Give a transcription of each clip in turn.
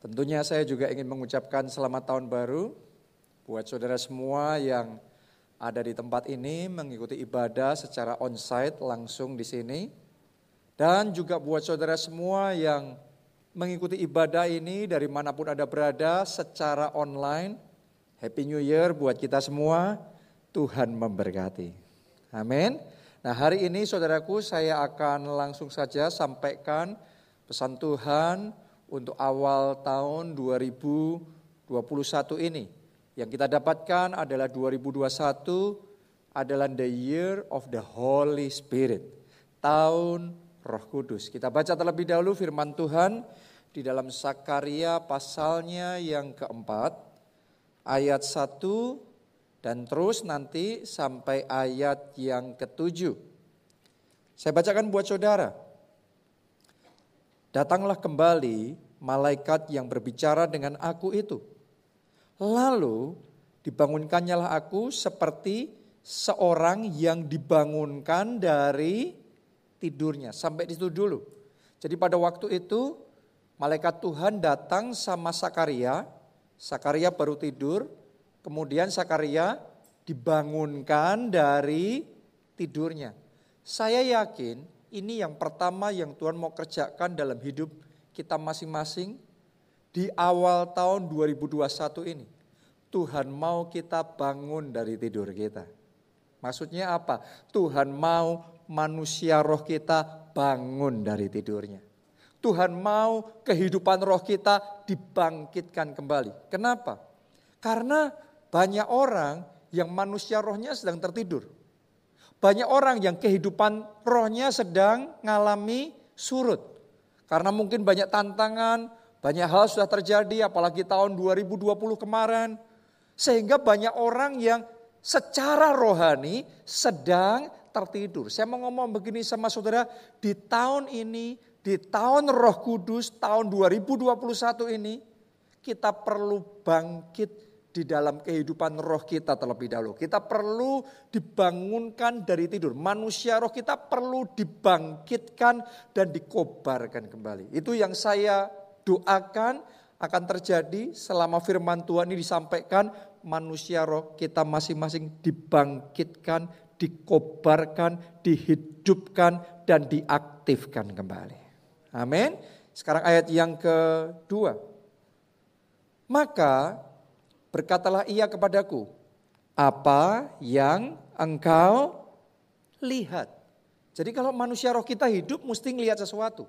Tentunya saya juga ingin mengucapkan selamat tahun baru buat saudara semua yang ada di tempat ini mengikuti ibadah secara onsite langsung di sini. Dan juga buat saudara semua yang mengikuti ibadah ini dari mana pun ada berada secara online. Happy New Year buat kita semua. Tuhan memberkati. Amin. Nah hari ini saudaraku saya akan langsung saja sampaikan pesan Tuhan untuk awal tahun 2021 ini. Yang kita dapatkan adalah 2021 adalah the year of the Holy Spirit. Tahun Roh Kudus. Kita baca terlebih dahulu firman Tuhan di dalam Sakaria pasalnya yang keempat ayat 1 dan terus nanti sampai ayat yang ketujuh. Saya bacakan buat saudara. Datanglah kembali malaikat yang berbicara dengan aku itu. Lalu dibangunkannyalah aku seperti seorang yang dibangunkan dari tidurnya. Sampai di situ dulu. Jadi pada waktu itu malaikat Tuhan datang sama Sakaria. Sakaria baru tidur. Kemudian Sakaria dibangunkan dari tidurnya. Saya yakin ini yang pertama yang Tuhan mau kerjakan dalam hidup kita masing-masing di awal tahun 2021 ini. Tuhan mau kita bangun dari tidur kita. Maksudnya apa? Tuhan mau manusia roh kita bangun dari tidurnya. Tuhan mau kehidupan roh kita dibangkitkan kembali. Kenapa? Karena banyak orang yang manusia rohnya sedang tertidur. Banyak orang yang kehidupan rohnya sedang mengalami surut. Karena mungkin banyak tantangan, banyak hal sudah terjadi apalagi tahun 2020 kemarin. Sehingga banyak orang yang secara rohani sedang tertidur. Saya mau ngomong begini sama saudara, di tahun ini, di tahun roh kudus, tahun 2021 ini, kita perlu bangkit di dalam kehidupan roh kita terlebih dahulu. Kita perlu dibangunkan dari tidur. Manusia roh kita perlu dibangkitkan dan dikobarkan kembali. Itu yang saya doakan akan terjadi selama firman Tuhan ini disampaikan. Manusia roh kita masing-masing dibangkitkan, dikobarkan, dihidupkan, dan diaktifkan kembali. Amin. Sekarang ayat yang kedua. Maka Berkatalah ia kepadaku, apa yang engkau lihat. Jadi kalau manusia roh kita hidup mesti melihat sesuatu.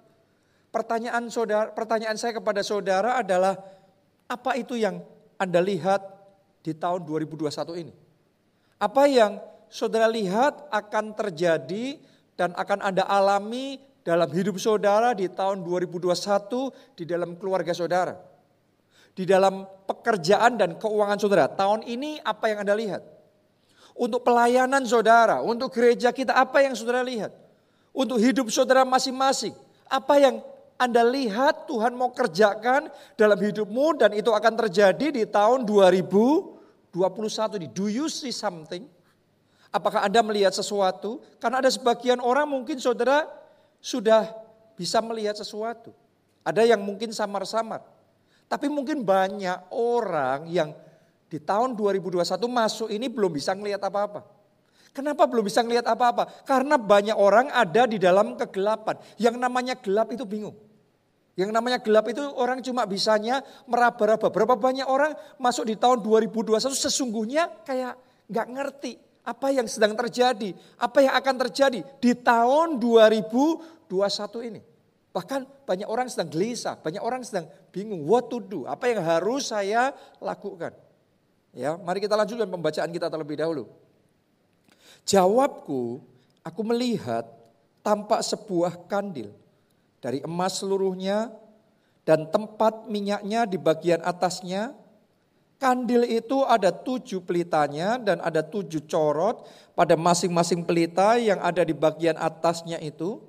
Pertanyaan saudara, pertanyaan saya kepada saudara adalah apa itu yang Anda lihat di tahun 2021 ini? Apa yang saudara lihat akan terjadi dan akan Anda alami dalam hidup saudara di tahun 2021 di dalam keluarga saudara? Di dalam pekerjaan dan keuangan saudara. Tahun ini apa yang Anda lihat? Untuk pelayanan saudara, untuk gereja kita apa yang saudara lihat? Untuk hidup saudara masing-masing, apa yang Anda lihat Tuhan mau kerjakan dalam hidupmu dan itu akan terjadi di tahun 2021 ini. Do you see something? Apakah Anda melihat sesuatu? Karena ada sebagian orang mungkin saudara sudah bisa melihat sesuatu. Ada yang mungkin samar-samar. Tapi mungkin banyak orang yang di tahun 2021 masuk ini belum bisa ngelihat apa-apa. Kenapa belum bisa ngelihat apa-apa? Karena banyak orang ada di dalam kegelapan. Yang namanya gelap itu bingung. Yang namanya gelap itu orang cuma bisanya meraba-raba. Berapa banyak orang masuk di tahun 2021 sesungguhnya kayak nggak ngerti apa yang sedang terjadi, apa yang akan terjadi di tahun 2021 ini. Bahkan banyak orang sedang gelisah, banyak orang sedang bingung what to do, apa yang harus saya lakukan. Ya, mari kita lanjutkan pembacaan kita terlebih dahulu. Jawabku, aku melihat tampak sebuah kandil dari emas seluruhnya dan tempat minyaknya di bagian atasnya. Kandil itu ada tujuh pelitanya dan ada tujuh corot pada masing-masing pelita yang ada di bagian atasnya itu.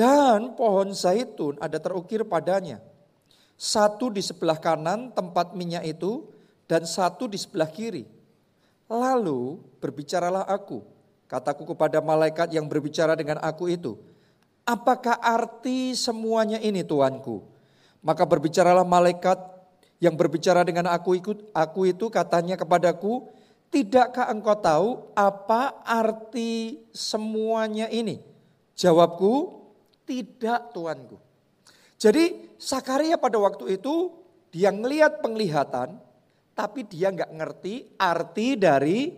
Dan pohon zaitun ada terukir padanya. Satu di sebelah kanan tempat minyak itu dan satu di sebelah kiri. Lalu berbicaralah aku, kataku kepada malaikat yang berbicara dengan aku itu, apakah arti semuanya ini tuanku? Maka berbicaralah malaikat yang berbicara dengan aku ikut aku itu katanya kepadaku, "Tidakkah engkau tahu apa arti semuanya ini?" Jawabku, "Tidak, Tuanku." Jadi Sakaria pada waktu itu dia ngelihat penglihatan, tapi dia nggak ngerti arti dari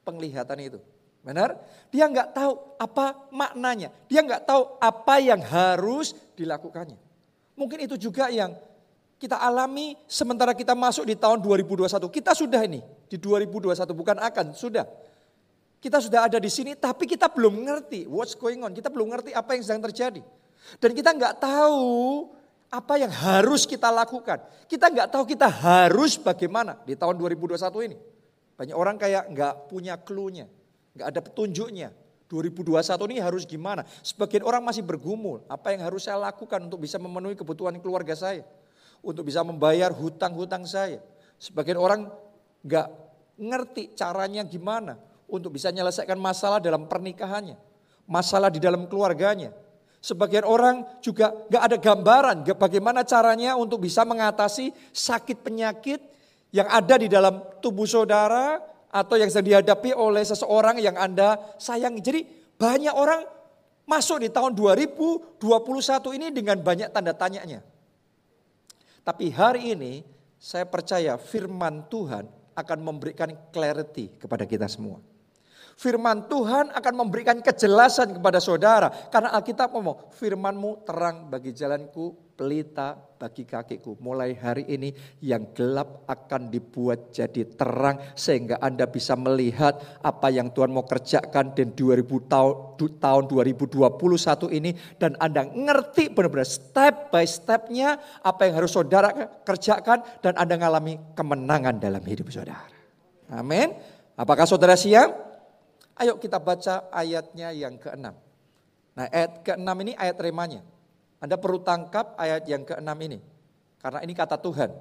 penglihatan itu. Benar? Dia nggak tahu apa maknanya. Dia nggak tahu apa yang harus dilakukannya. Mungkin itu juga yang kita alami sementara kita masuk di tahun 2021. Kita sudah ini di 2021 bukan akan, sudah. Kita sudah ada di sini tapi kita belum ngerti what's going on. Kita belum ngerti apa yang sedang terjadi. Dan kita nggak tahu apa yang harus kita lakukan. Kita nggak tahu kita harus bagaimana di tahun 2021 ini. Banyak orang kayak nggak punya clue-nya, nggak ada petunjuknya. 2021 ini harus gimana? Sebagian orang masih bergumul, apa yang harus saya lakukan untuk bisa memenuhi kebutuhan keluarga saya? untuk bisa membayar hutang-hutang saya. Sebagian orang nggak ngerti caranya gimana untuk bisa menyelesaikan masalah dalam pernikahannya, masalah di dalam keluarganya. Sebagian orang juga nggak ada gambaran bagaimana caranya untuk bisa mengatasi sakit penyakit yang ada di dalam tubuh saudara atau yang sedang dihadapi oleh seseorang yang Anda sayangi. Jadi banyak orang masuk di tahun 2021 ini dengan banyak tanda tanyanya. Tapi hari ini saya percaya firman Tuhan akan memberikan clarity kepada kita semua. Firman Tuhan akan memberikan kejelasan kepada saudara. Karena Alkitab ngomong, firmanmu terang bagi jalanku, pelita bagi kakiku. Mulai hari ini yang gelap akan dibuat jadi terang. Sehingga Anda bisa melihat apa yang Tuhan mau kerjakan di 2000 tahun, tahun 2021 ini. Dan Anda ngerti benar-benar step by stepnya apa yang harus saudara kerjakan. Dan Anda mengalami kemenangan dalam hidup saudara. Amin. Apakah saudara siap? Ayo kita baca ayatnya yang ke-6. Nah ayat ke-6 ini ayat remanya. Anda perlu tangkap ayat yang ke-6 ini. Karena ini kata Tuhan.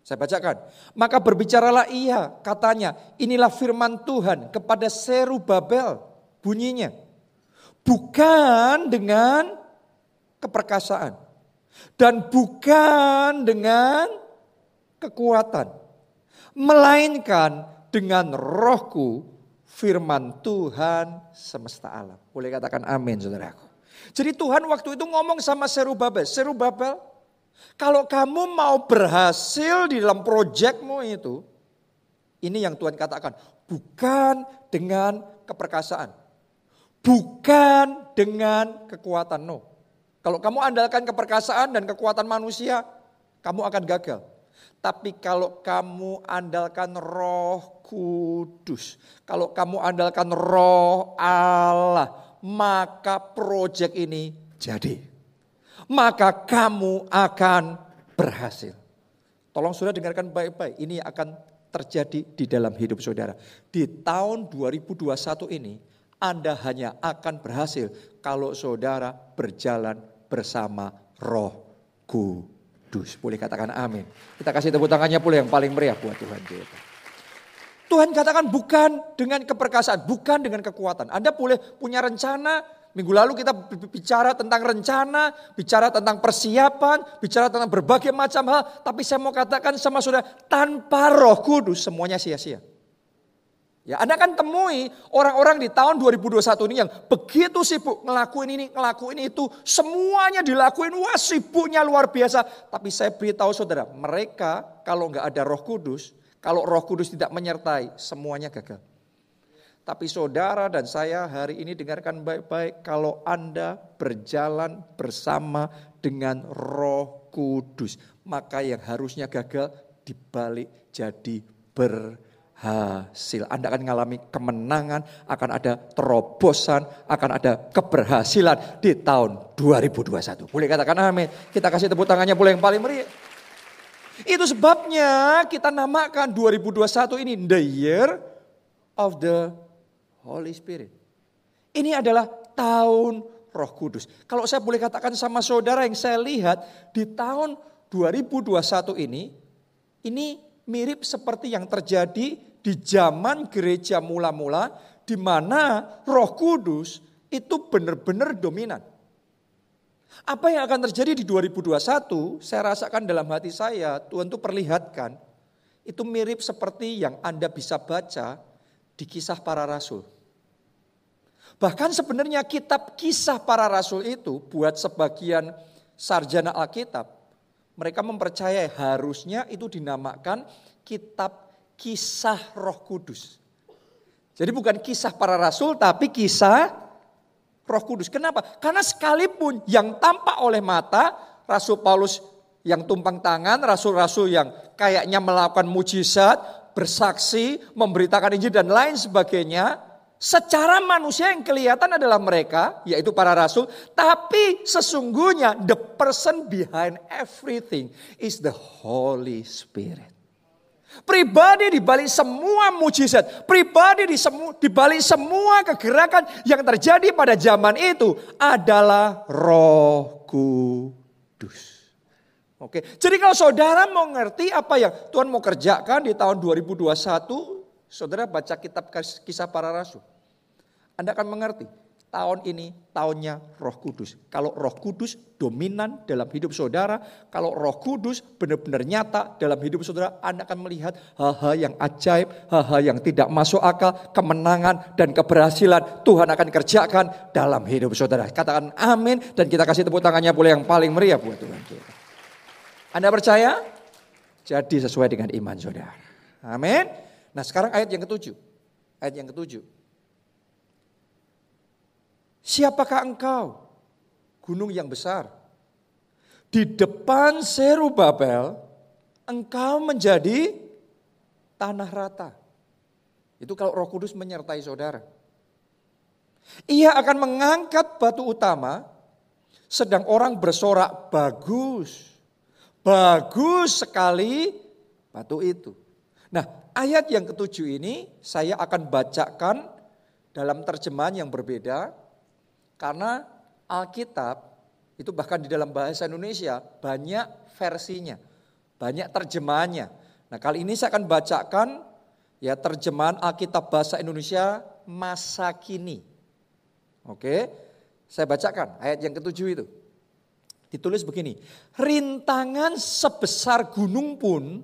Saya bacakan. Maka berbicaralah ia katanya. Inilah firman Tuhan kepada Seru Babel. Bunyinya. Bukan dengan keperkasaan. Dan bukan dengan kekuatan. Melainkan dengan rohku firman Tuhan semesta alam. Boleh katakan amin saudaraku. Jadi Tuhan waktu itu ngomong sama Serubabel. Serubabel, kalau kamu mau berhasil di dalam proyekmu itu, ini yang Tuhan katakan, bukan dengan keperkasaan. Bukan dengan kekuatan, no. Kalau kamu andalkan keperkasaan dan kekuatan manusia, kamu akan gagal. Tapi kalau kamu andalkan roh Kudus. Kalau kamu andalkan roh Allah, maka proyek ini jadi. Maka kamu akan berhasil. Tolong saudara dengarkan baik-baik, ini akan terjadi di dalam hidup saudara. Di tahun 2021 ini, Anda hanya akan berhasil kalau saudara berjalan bersama roh kudus. Boleh katakan amin. Kita kasih tepuk tangannya pula yang paling meriah buat Tuhan kita. Tuhan katakan bukan dengan keperkasaan, bukan dengan kekuatan. Anda boleh punya rencana, minggu lalu kita bicara tentang rencana, bicara tentang persiapan, bicara tentang berbagai macam hal. Tapi saya mau katakan sama saudara, tanpa roh kudus semuanya sia-sia. Ya, Anda kan temui orang-orang di tahun 2021 ini yang begitu sibuk ngelakuin ini, ngelakuin itu. Semuanya dilakuin, wah sibuknya luar biasa. Tapi saya beritahu saudara, mereka kalau nggak ada roh kudus, kalau roh kudus tidak menyertai, semuanya gagal. Tapi saudara dan saya hari ini dengarkan baik-baik. Kalau Anda berjalan bersama dengan roh kudus. Maka yang harusnya gagal dibalik jadi berhasil. Anda akan mengalami kemenangan, akan ada terobosan, akan ada keberhasilan di tahun 2021. Boleh katakan amin. Kita kasih tepuk tangannya boleh yang paling meriah. Itu sebabnya kita namakan 2021 ini the year of the Holy Spirit. Ini adalah tahun Roh Kudus. Kalau saya boleh katakan sama saudara yang saya lihat di tahun 2021 ini, ini mirip seperti yang terjadi di zaman gereja mula-mula di mana Roh Kudus itu benar-benar dominan. Apa yang akan terjadi di 2021, saya rasakan dalam hati saya, Tuhan itu perlihatkan, itu mirip seperti yang Anda bisa baca di kisah para rasul. Bahkan sebenarnya kitab kisah para rasul itu buat sebagian sarjana Alkitab, mereka mempercayai harusnya itu dinamakan kitab kisah roh kudus. Jadi bukan kisah para rasul tapi kisah Roh Kudus. Kenapa? Karena sekalipun yang tampak oleh mata, Rasul Paulus yang tumpang tangan, rasul-rasul yang kayaknya melakukan mujizat, bersaksi, memberitakan Injil dan lain sebagainya, secara manusia yang kelihatan adalah mereka, yaitu para rasul, tapi sesungguhnya the person behind everything is the Holy Spirit. Pribadi di balik semua mujizat, pribadi di, semu, di balik semua kegerakan yang terjadi pada zaman itu adalah Roh Kudus. Oke, jadi kalau saudara mau ngerti apa yang Tuhan mau kerjakan di tahun 2021, saudara baca kitab kisah para rasul. Anda akan mengerti tahun ini tahunnya Roh Kudus. Kalau Roh Kudus dominan dalam hidup saudara, kalau Roh Kudus benar-benar nyata dalam hidup saudara, Anda akan melihat hal-hal yang ajaib, hal-hal yang tidak masuk akal, kemenangan dan keberhasilan Tuhan akan kerjakan dalam hidup saudara. Katakan amin dan kita kasih tepuk tangannya boleh yang paling meriah buat Tuhan. Anda percaya? Jadi sesuai dengan iman saudara. Amin. Nah sekarang ayat yang ketujuh. Ayat yang ketujuh. Siapakah engkau? Gunung yang besar. Di depan Serubabel, engkau menjadi tanah rata. Itu kalau roh kudus menyertai saudara. Ia akan mengangkat batu utama, sedang orang bersorak bagus. Bagus sekali batu itu. Nah ayat yang ketujuh ini saya akan bacakan dalam terjemahan yang berbeda karena Alkitab itu bahkan di dalam bahasa Indonesia banyak versinya, banyak terjemahannya. Nah kali ini saya akan bacakan ya terjemahan Alkitab bahasa Indonesia masa kini. Oke, saya bacakan ayat yang ketujuh itu. Ditulis begini, rintangan sebesar gunung pun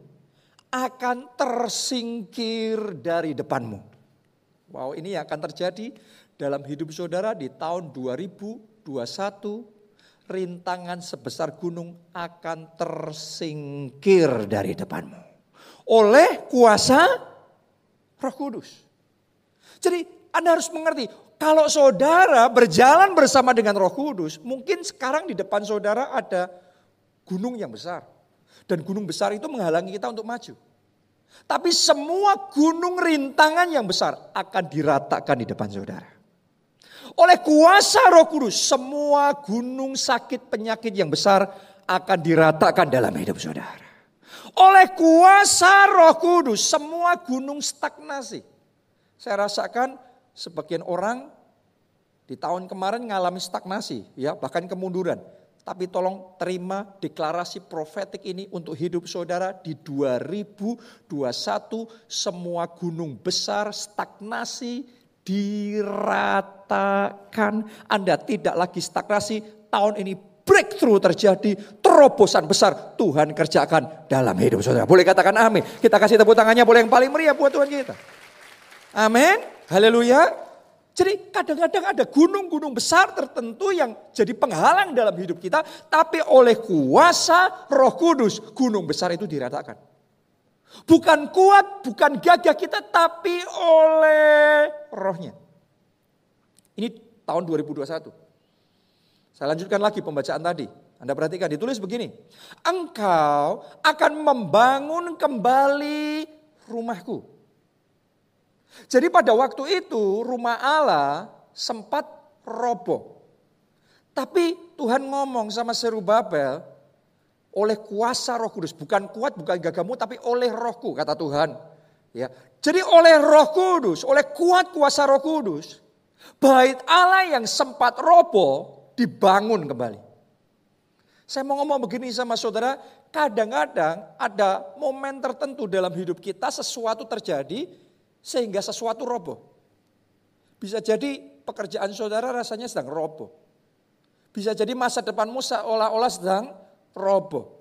akan tersingkir dari depanmu. Wow ini akan terjadi dalam hidup saudara di tahun 2021 rintangan sebesar gunung akan tersingkir dari depanmu. Oleh kuasa roh kudus. Jadi Anda harus mengerti, kalau saudara berjalan bersama dengan roh kudus, mungkin sekarang di depan saudara ada gunung yang besar. Dan gunung besar itu menghalangi kita untuk maju. Tapi semua gunung rintangan yang besar akan diratakan di depan saudara. Oleh kuasa roh kudus, semua gunung sakit penyakit yang besar akan diratakan dalam hidup saudara. Oleh kuasa roh kudus, semua gunung stagnasi. Saya rasakan sebagian orang di tahun kemarin mengalami stagnasi, ya bahkan kemunduran. Tapi tolong terima deklarasi profetik ini untuk hidup saudara di 2021 semua gunung besar stagnasi diratakan. Anda tidak lagi stagnasi, tahun ini breakthrough terjadi, terobosan besar Tuhan kerjakan dalam hidup saudara. Boleh katakan amin. Kita kasih tepuk tangannya boleh yang paling meriah buat Tuhan kita. Amin. Haleluya. Jadi kadang-kadang ada gunung-gunung besar tertentu yang jadi penghalang dalam hidup kita. Tapi oleh kuasa roh kudus, gunung besar itu diratakan. Bukan kuat, bukan gagah kita, tapi oleh rohnya. Ini tahun 2021. Saya lanjutkan lagi pembacaan tadi. Anda perhatikan, ditulis begini. Engkau akan membangun kembali rumahku. Jadi pada waktu itu rumah Allah sempat roboh. Tapi Tuhan ngomong sama Serubabel, oleh kuasa Roh Kudus, bukan kuat, bukan gagahmu, tapi oleh Rohku, kata Tuhan. Ya, jadi oleh Roh Kudus, oleh kuat kuasa Roh Kudus, bait Allah yang sempat roboh dibangun kembali. Saya mau ngomong begini sama saudara, kadang-kadang ada momen tertentu dalam hidup kita sesuatu terjadi sehingga sesuatu roboh. Bisa jadi pekerjaan saudara rasanya sedang roboh. Bisa jadi masa depanmu seolah-olah sedang roboh.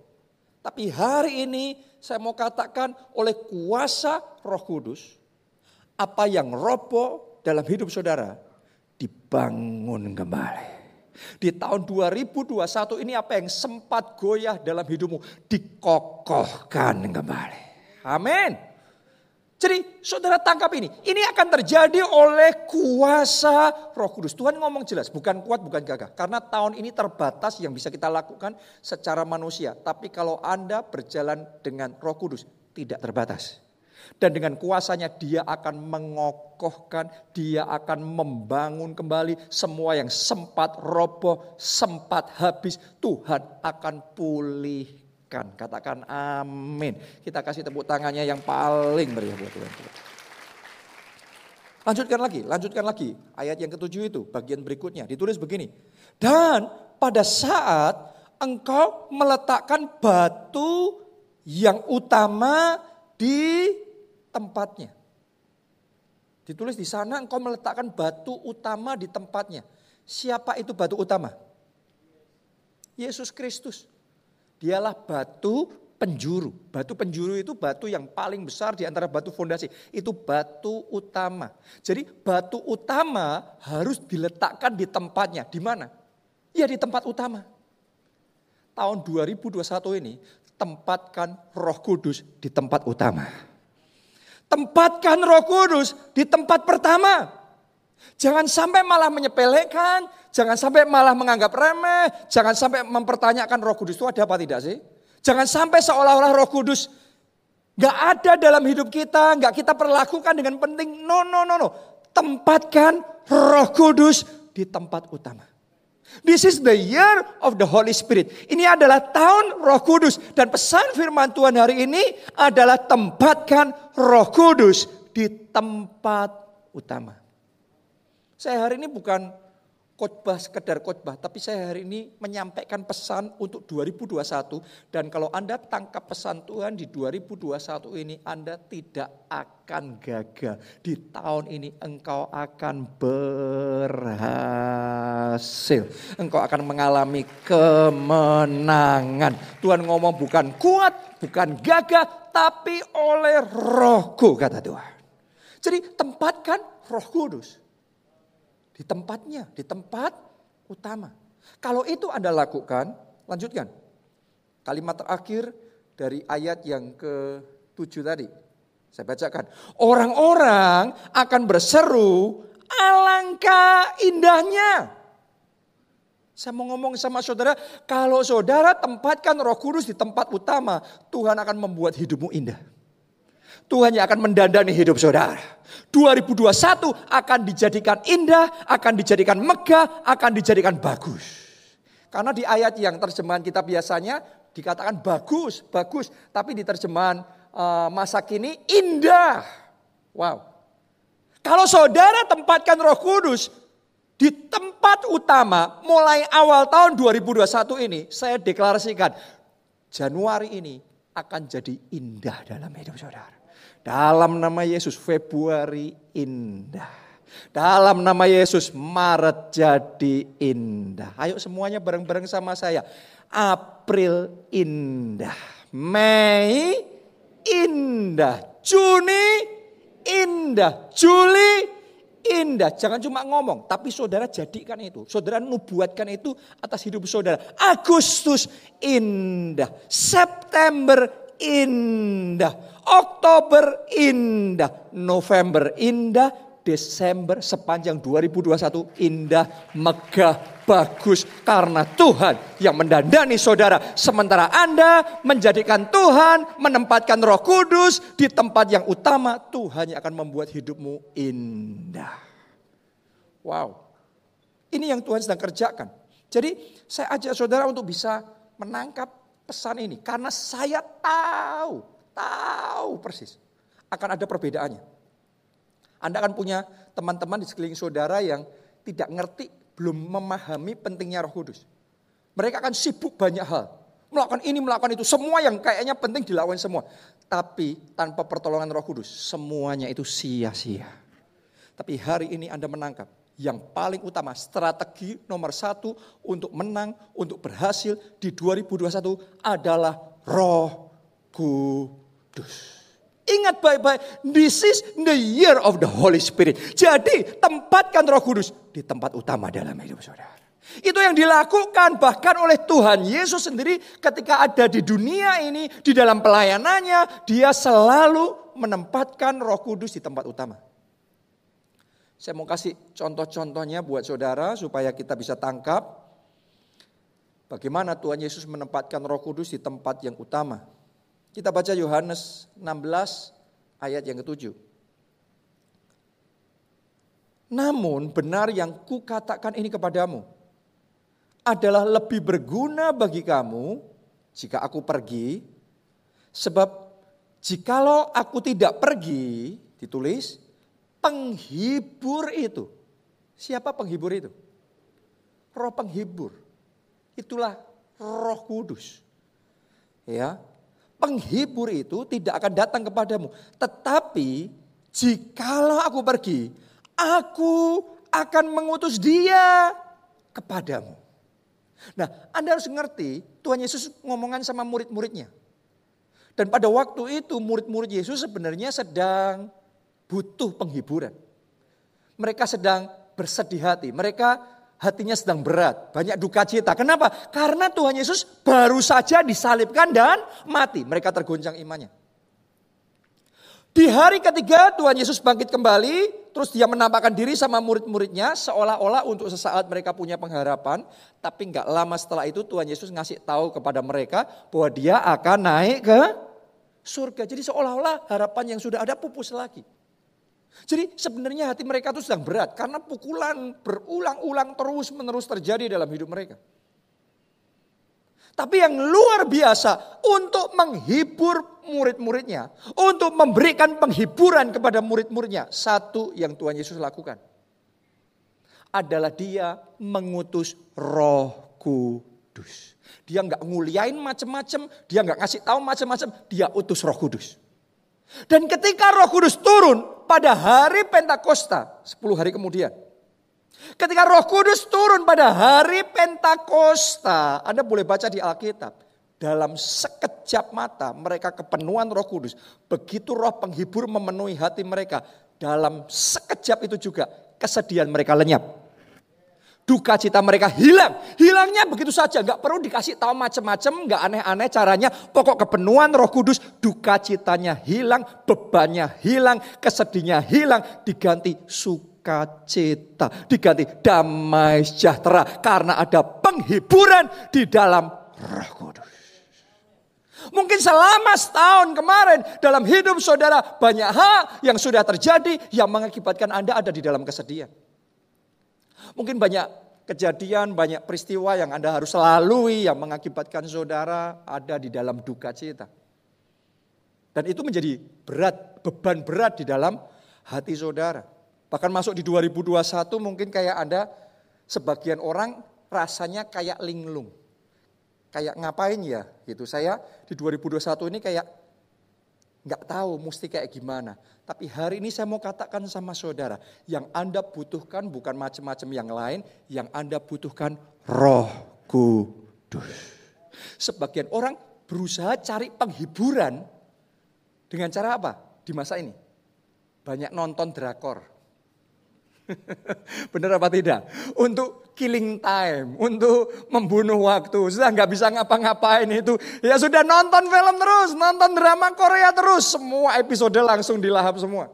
Tapi hari ini saya mau katakan oleh kuasa roh kudus. Apa yang roboh dalam hidup saudara dibangun kembali. Di tahun 2021 ini apa yang sempat goyah dalam hidupmu dikokohkan kembali. Amin. Jadi saudara tangkap ini. Ini akan terjadi oleh kuasa roh kudus. Tuhan ngomong jelas, bukan kuat, bukan gagah. Karena tahun ini terbatas yang bisa kita lakukan secara manusia. Tapi kalau Anda berjalan dengan roh kudus, tidak terbatas. Dan dengan kuasanya dia akan mengokohkan, dia akan membangun kembali semua yang sempat roboh, sempat habis. Tuhan akan pulih katakan. Katakan amin. Kita kasih tepuk tangannya yang paling meriah buat Tuhan. Lanjutkan lagi, lanjutkan lagi. Ayat yang ketujuh itu, bagian berikutnya. Ditulis begini. Dan pada saat engkau meletakkan batu yang utama di tempatnya. Ditulis di sana engkau meletakkan batu utama di tempatnya. Siapa itu batu utama? Yesus Kristus. Dialah batu penjuru. Batu penjuru itu batu yang paling besar di antara batu fondasi. Itu batu utama. Jadi batu utama harus diletakkan di tempatnya. Di mana? Ya di tempat utama. Tahun 2021 ini tempatkan roh kudus di tempat utama. Tempatkan roh kudus di tempat pertama. Jangan sampai malah menyepelekan, jangan sampai malah menganggap remeh, jangan sampai mempertanyakan roh kudus itu ada apa tidak sih? Jangan sampai seolah-olah roh kudus gak ada dalam hidup kita, gak kita perlakukan dengan penting. No, no, no, no. Tempatkan roh kudus di tempat utama. This is the year of the Holy Spirit. Ini adalah tahun roh kudus. Dan pesan firman Tuhan hari ini adalah tempatkan roh kudus di tempat utama. Saya hari ini bukan khotbah sekedar khotbah, tapi saya hari ini menyampaikan pesan untuk 2021 dan kalau Anda tangkap pesan Tuhan di 2021 ini Anda tidak akan gagal. Di tahun ini engkau akan berhasil. Engkau akan mengalami kemenangan. Tuhan ngomong bukan kuat, bukan gagah, tapi oleh rohku kata Tuhan. Jadi tempatkan roh kudus di tempatnya, di tempat utama. Kalau itu Anda lakukan, lanjutkan. Kalimat terakhir dari ayat yang ke-7 tadi. Saya bacakan. Orang-orang akan berseru, alangkah indahnya. Saya mau ngomong sama saudara, kalau saudara tempatkan roh kudus di tempat utama, Tuhan akan membuat hidupmu indah. Tuhan yang akan mendandani hidup saudara. 2021 akan dijadikan indah, akan dijadikan megah, akan dijadikan bagus. Karena di ayat yang terjemahan kita biasanya dikatakan bagus, bagus. Tapi di terjemahan uh, masa kini indah. Wow. Kalau saudara tempatkan roh kudus di tempat utama mulai awal tahun 2021 ini, saya deklarasikan Januari ini akan jadi indah dalam hidup saudara. Dalam nama Yesus Februari indah. Dalam nama Yesus Maret jadi indah. Ayo semuanya bareng-bareng sama saya. April indah. Mei indah. Juni indah. Juli indah. Jangan cuma ngomong, tapi saudara jadikan itu. Saudara nubuatkan itu atas hidup saudara. Agustus indah. September indah. Oktober indah, November indah, Desember sepanjang 2021 indah, megah, bagus. Karena Tuhan yang mendandani saudara. Sementara Anda menjadikan Tuhan, menempatkan roh kudus di tempat yang utama. Tuhan yang akan membuat hidupmu indah. Wow. Ini yang Tuhan sedang kerjakan. Jadi saya ajak saudara untuk bisa menangkap pesan ini. Karena saya tahu Tahu persis akan ada perbedaannya. Anda akan punya teman-teman di sekeliling saudara yang tidak ngerti, belum memahami pentingnya Roh Kudus. Mereka akan sibuk banyak hal. Melakukan ini, melakukan itu. Semua yang kayaknya penting dilakukan semua. Tapi tanpa pertolongan roh kudus, semuanya itu sia-sia. Tapi hari ini Anda menangkap. yang paling utama, strategi nomor satu untuk menang, untuk berhasil di 2021 adalah roh kudus. Ingat baik-baik, this is the year of the Holy Spirit. Jadi tempatkan roh kudus di tempat utama dalam hidup saudara. Itu yang dilakukan bahkan oleh Tuhan Yesus sendiri ketika ada di dunia ini, di dalam pelayanannya, dia selalu menempatkan roh kudus di tempat utama. Saya mau kasih contoh-contohnya buat saudara supaya kita bisa tangkap bagaimana Tuhan Yesus menempatkan Roh Kudus di tempat yang utama. Kita baca Yohanes 16 ayat yang ketujuh. Namun benar yang kukatakan ini kepadamu adalah lebih berguna bagi kamu jika aku pergi. Sebab jikalau aku tidak pergi, ditulis, penghibur itu. Siapa penghibur itu? Roh penghibur. Itulah Roh Kudus. Ya. Penghibur itu tidak akan datang kepadamu, tetapi jikalau aku pergi, aku akan mengutus dia kepadamu. Nah, Anda harus ngerti, Tuhan Yesus ngomongan sama murid-muridnya. Dan pada waktu itu murid-murid Yesus sebenarnya sedang butuh penghiburan. Mereka sedang bersedih hati, mereka hatinya sedang berat, banyak duka cita. Kenapa? Karena Tuhan Yesus baru saja disalibkan dan mati. Mereka tergoncang imannya. Di hari ketiga Tuhan Yesus bangkit kembali, terus dia menampakkan diri sama murid-muridnya seolah-olah untuk sesaat mereka punya pengharapan. Tapi nggak lama setelah itu Tuhan Yesus ngasih tahu kepada mereka bahwa dia akan naik ke surga. Jadi seolah-olah harapan yang sudah ada pupus lagi. Jadi sebenarnya hati mereka itu sedang berat karena pukulan berulang-ulang terus menerus terjadi dalam hidup mereka. Tapi yang luar biasa untuk menghibur murid-muridnya, untuk memberikan penghiburan kepada murid-muridnya, satu yang Tuhan Yesus lakukan adalah dia mengutus Roh Kudus. Dia nggak nguliain macam-macam, dia nggak ngasih tahu macam-macam, dia utus Roh Kudus. Dan ketika Roh Kudus turun pada hari Pentakosta, 10 hari kemudian. Ketika Roh Kudus turun pada hari Pentakosta, Anda boleh baca di Alkitab. Dalam sekejap mata mereka kepenuhan Roh Kudus. Begitu Roh penghibur memenuhi hati mereka, dalam sekejap itu juga kesedihan mereka lenyap duka cita mereka hilang. Hilangnya begitu saja, nggak perlu dikasih tahu macam-macam, nggak aneh-aneh caranya. Pokok kepenuhan Roh Kudus, duka citanya hilang, bebannya hilang, kesedihnya hilang, diganti sukacita, diganti damai sejahtera karena ada penghiburan di dalam Roh Kudus. Mungkin selama setahun kemarin dalam hidup saudara banyak hal yang sudah terjadi yang mengakibatkan Anda ada di dalam kesedihan. Mungkin banyak kejadian, banyak peristiwa yang Anda harus lalui yang mengakibatkan saudara ada di dalam duka cita. Dan itu menjadi berat, beban berat di dalam hati saudara. Bahkan masuk di 2021 mungkin kayak Anda sebagian orang rasanya kayak linglung. Kayak ngapain ya gitu. Saya di 2021 ini kayak nggak tahu mesti kayak gimana. Tapi hari ini saya mau katakan sama saudara, yang Anda butuhkan bukan macam-macam yang lain, yang Anda butuhkan roh kudus. Sebagian orang berusaha cari penghiburan dengan cara apa di masa ini? Banyak nonton drakor. Benar apa tidak? Untuk killing time, untuk membunuh waktu. Sudah nggak bisa ngapa-ngapain itu. Ya sudah nonton film terus, nonton drama Korea terus. Semua episode langsung dilahap semua.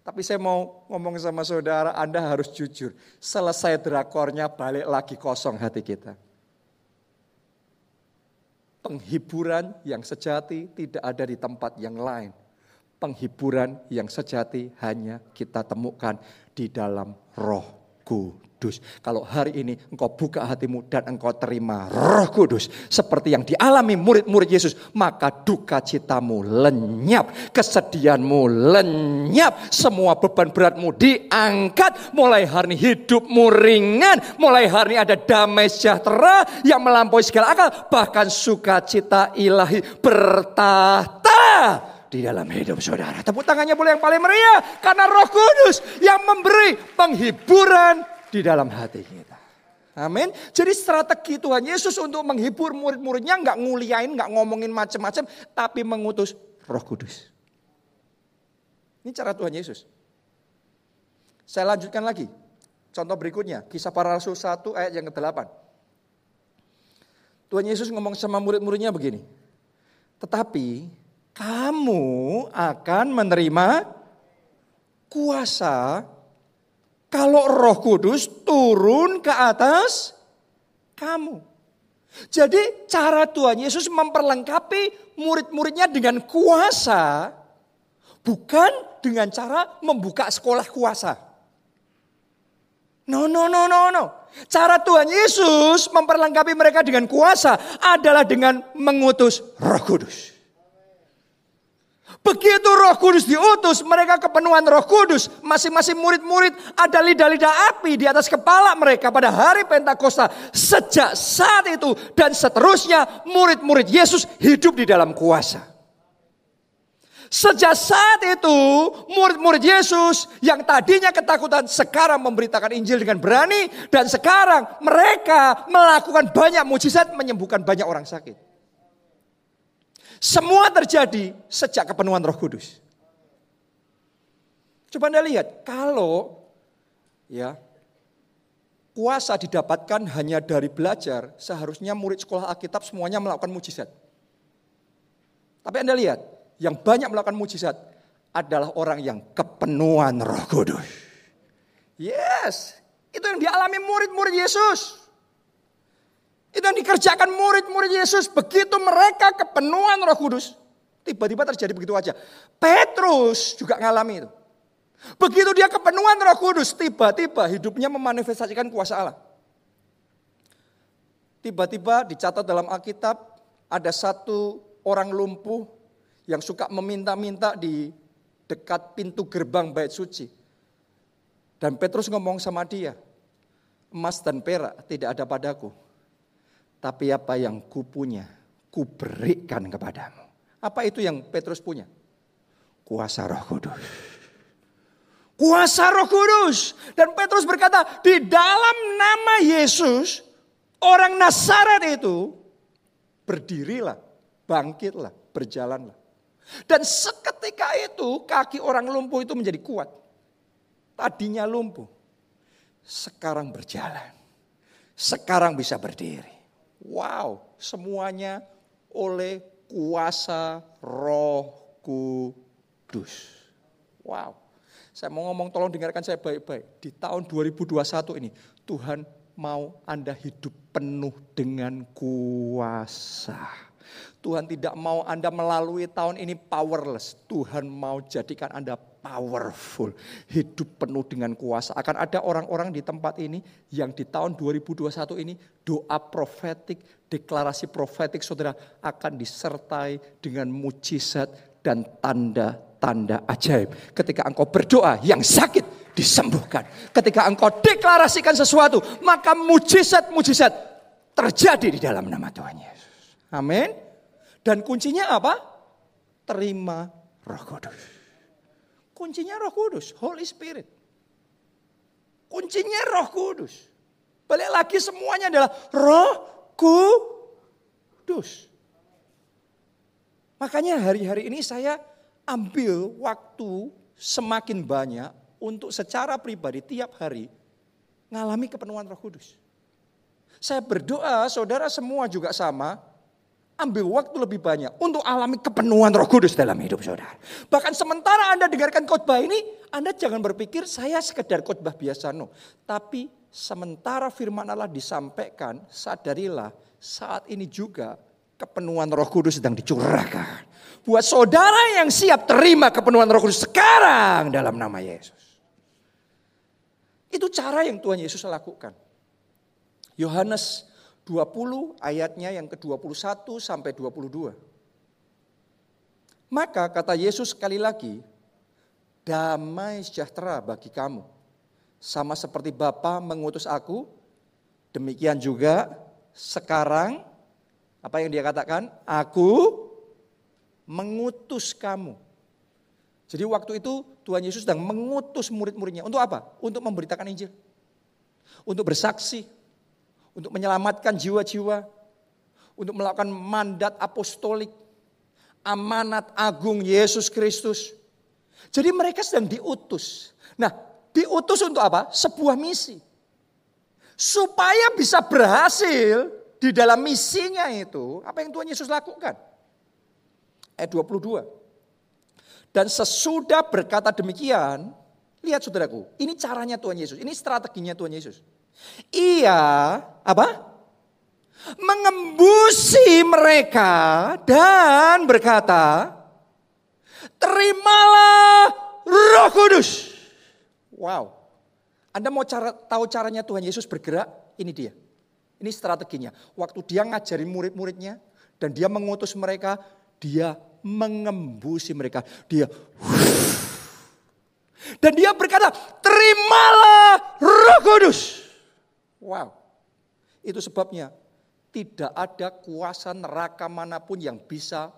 Tapi saya mau ngomong sama saudara, Anda harus jujur. Selesai drakornya balik lagi kosong hati kita. Penghiburan yang sejati tidak ada di tempat yang lain penghiburan yang sejati hanya kita temukan di dalam roh kudus. Kalau hari ini engkau buka hatimu dan engkau terima roh kudus. Seperti yang dialami murid-murid Yesus. Maka duka citamu lenyap. Kesedihanmu lenyap. Semua beban beratmu diangkat. Mulai hari ini hidupmu ringan. Mulai hari ini ada damai sejahtera yang melampaui segala akal. Bahkan sukacita ilahi bertahta di dalam hidup saudara. Tepuk tangannya boleh yang paling meriah. Karena roh kudus yang memberi penghiburan di dalam hati kita. Amin. Jadi strategi Tuhan Yesus untuk menghibur murid-muridnya nggak nguliain, nggak ngomongin macam-macam, tapi mengutus Roh Kudus. Ini cara Tuhan Yesus. Saya lanjutkan lagi. Contoh berikutnya, kisah para rasul 1 ayat yang ke-8. Tuhan Yesus ngomong sama murid-muridnya begini. Tetapi kamu akan menerima kuasa kalau Roh Kudus turun ke atas kamu. Jadi cara Tuhan Yesus memperlengkapi murid-muridnya dengan kuasa bukan dengan cara membuka sekolah kuasa. No, no, no, no, no. Cara Tuhan Yesus memperlengkapi mereka dengan kuasa adalah dengan mengutus Roh Kudus. Begitu roh kudus diutus, mereka kepenuhan roh kudus. Masing-masing murid-murid ada lidah-lidah api di atas kepala mereka pada hari Pentakosta. Sejak saat itu dan seterusnya murid-murid Yesus hidup di dalam kuasa. Sejak saat itu murid-murid Yesus yang tadinya ketakutan sekarang memberitakan Injil dengan berani. Dan sekarang mereka melakukan banyak mujizat menyembuhkan banyak orang sakit. Semua terjadi sejak kepenuhan Roh Kudus. Coba Anda lihat, kalau ya kuasa didapatkan hanya dari belajar, seharusnya murid sekolah Alkitab semuanya melakukan mujizat. Tapi Anda lihat, yang banyak melakukan mujizat adalah orang yang kepenuhan Roh Kudus. Yes, itu yang dialami murid-murid Yesus. Itu yang dikerjakan murid-murid Yesus. Begitu mereka kepenuhan roh kudus. Tiba-tiba terjadi begitu aja. Petrus juga ngalami itu. Begitu dia kepenuhan roh kudus. Tiba-tiba hidupnya memanifestasikan kuasa Allah. Tiba-tiba dicatat dalam Alkitab. Ada satu orang lumpuh yang suka meminta-minta di dekat pintu gerbang bait suci. Dan Petrus ngomong sama dia, emas dan perak tidak ada padaku, tapi apa yang kupunya, kuberikan kepadamu. Apa itu yang Petrus punya? Kuasa roh kudus. Kuasa roh kudus. Dan Petrus berkata, di dalam nama Yesus, orang Nazaret itu, berdirilah, bangkitlah, berjalanlah. Dan seketika itu kaki orang lumpuh itu menjadi kuat. Tadinya lumpuh, sekarang berjalan. Sekarang bisa berdiri. Wow, semuanya oleh kuasa Roh Kudus. Wow. Saya mau ngomong tolong dengarkan saya baik-baik. Di tahun 2021 ini Tuhan mau Anda hidup penuh dengan kuasa. Tuhan tidak mau Anda melalui tahun ini powerless. Tuhan mau jadikan Anda powerful. Hidup penuh dengan kuasa. Akan ada orang-orang di tempat ini yang di tahun 2021 ini doa profetik, deklarasi profetik saudara akan disertai dengan mujizat dan tanda-tanda ajaib. Ketika engkau berdoa yang sakit disembuhkan. Ketika engkau deklarasikan sesuatu maka mujizat-mujizat terjadi di dalam nama Tuhan Yesus. Amin. Dan kuncinya apa? Terima roh kudus. Kuncinya roh kudus, Holy Spirit. Kuncinya roh kudus. Balik lagi semuanya adalah roh kudus. Makanya hari-hari ini saya ambil waktu semakin banyak untuk secara pribadi tiap hari ngalami kepenuhan roh kudus. Saya berdoa, saudara semua juga sama, ambil waktu lebih banyak untuk alami kepenuhan roh kudus dalam hidup saudara. Bahkan sementara Anda dengarkan khotbah ini, Anda jangan berpikir saya sekedar khotbah biasa. No. Tapi sementara firman Allah disampaikan, sadarilah saat ini juga kepenuhan roh kudus sedang dicurahkan. Buat saudara yang siap terima kepenuhan roh kudus sekarang dalam nama Yesus. Itu cara yang Tuhan Yesus lakukan. Yohanes 20 ayatnya yang ke-21 sampai 22. Maka kata Yesus sekali lagi, damai sejahtera bagi kamu. Sama seperti Bapa mengutus aku, demikian juga sekarang apa yang dia katakan? Aku mengutus kamu. Jadi waktu itu Tuhan Yesus sedang mengutus murid-muridnya. Untuk apa? Untuk memberitakan Injil. Untuk bersaksi. Untuk menyelamatkan jiwa-jiwa. Untuk melakukan mandat apostolik. Amanat agung Yesus Kristus. Jadi mereka sedang diutus. Nah diutus untuk apa? Sebuah misi. Supaya bisa berhasil di dalam misinya itu. Apa yang Tuhan Yesus lakukan? Ayat 22. Dan sesudah berkata demikian, lihat saudaraku, ini caranya Tuhan Yesus, ini strateginya Tuhan Yesus. Ia apa? Mengembusi mereka dan berkata, terimalah Roh Kudus. Wow. Anda mau cara, tahu caranya Tuhan Yesus bergerak? Ini dia. Ini strateginya. Waktu dia ngajari murid-muridnya dan dia mengutus mereka, dia mengembusi mereka. Dia dan dia berkata, terimalah roh kudus. Wow. Itu sebabnya tidak ada kuasa neraka mana pun yang bisa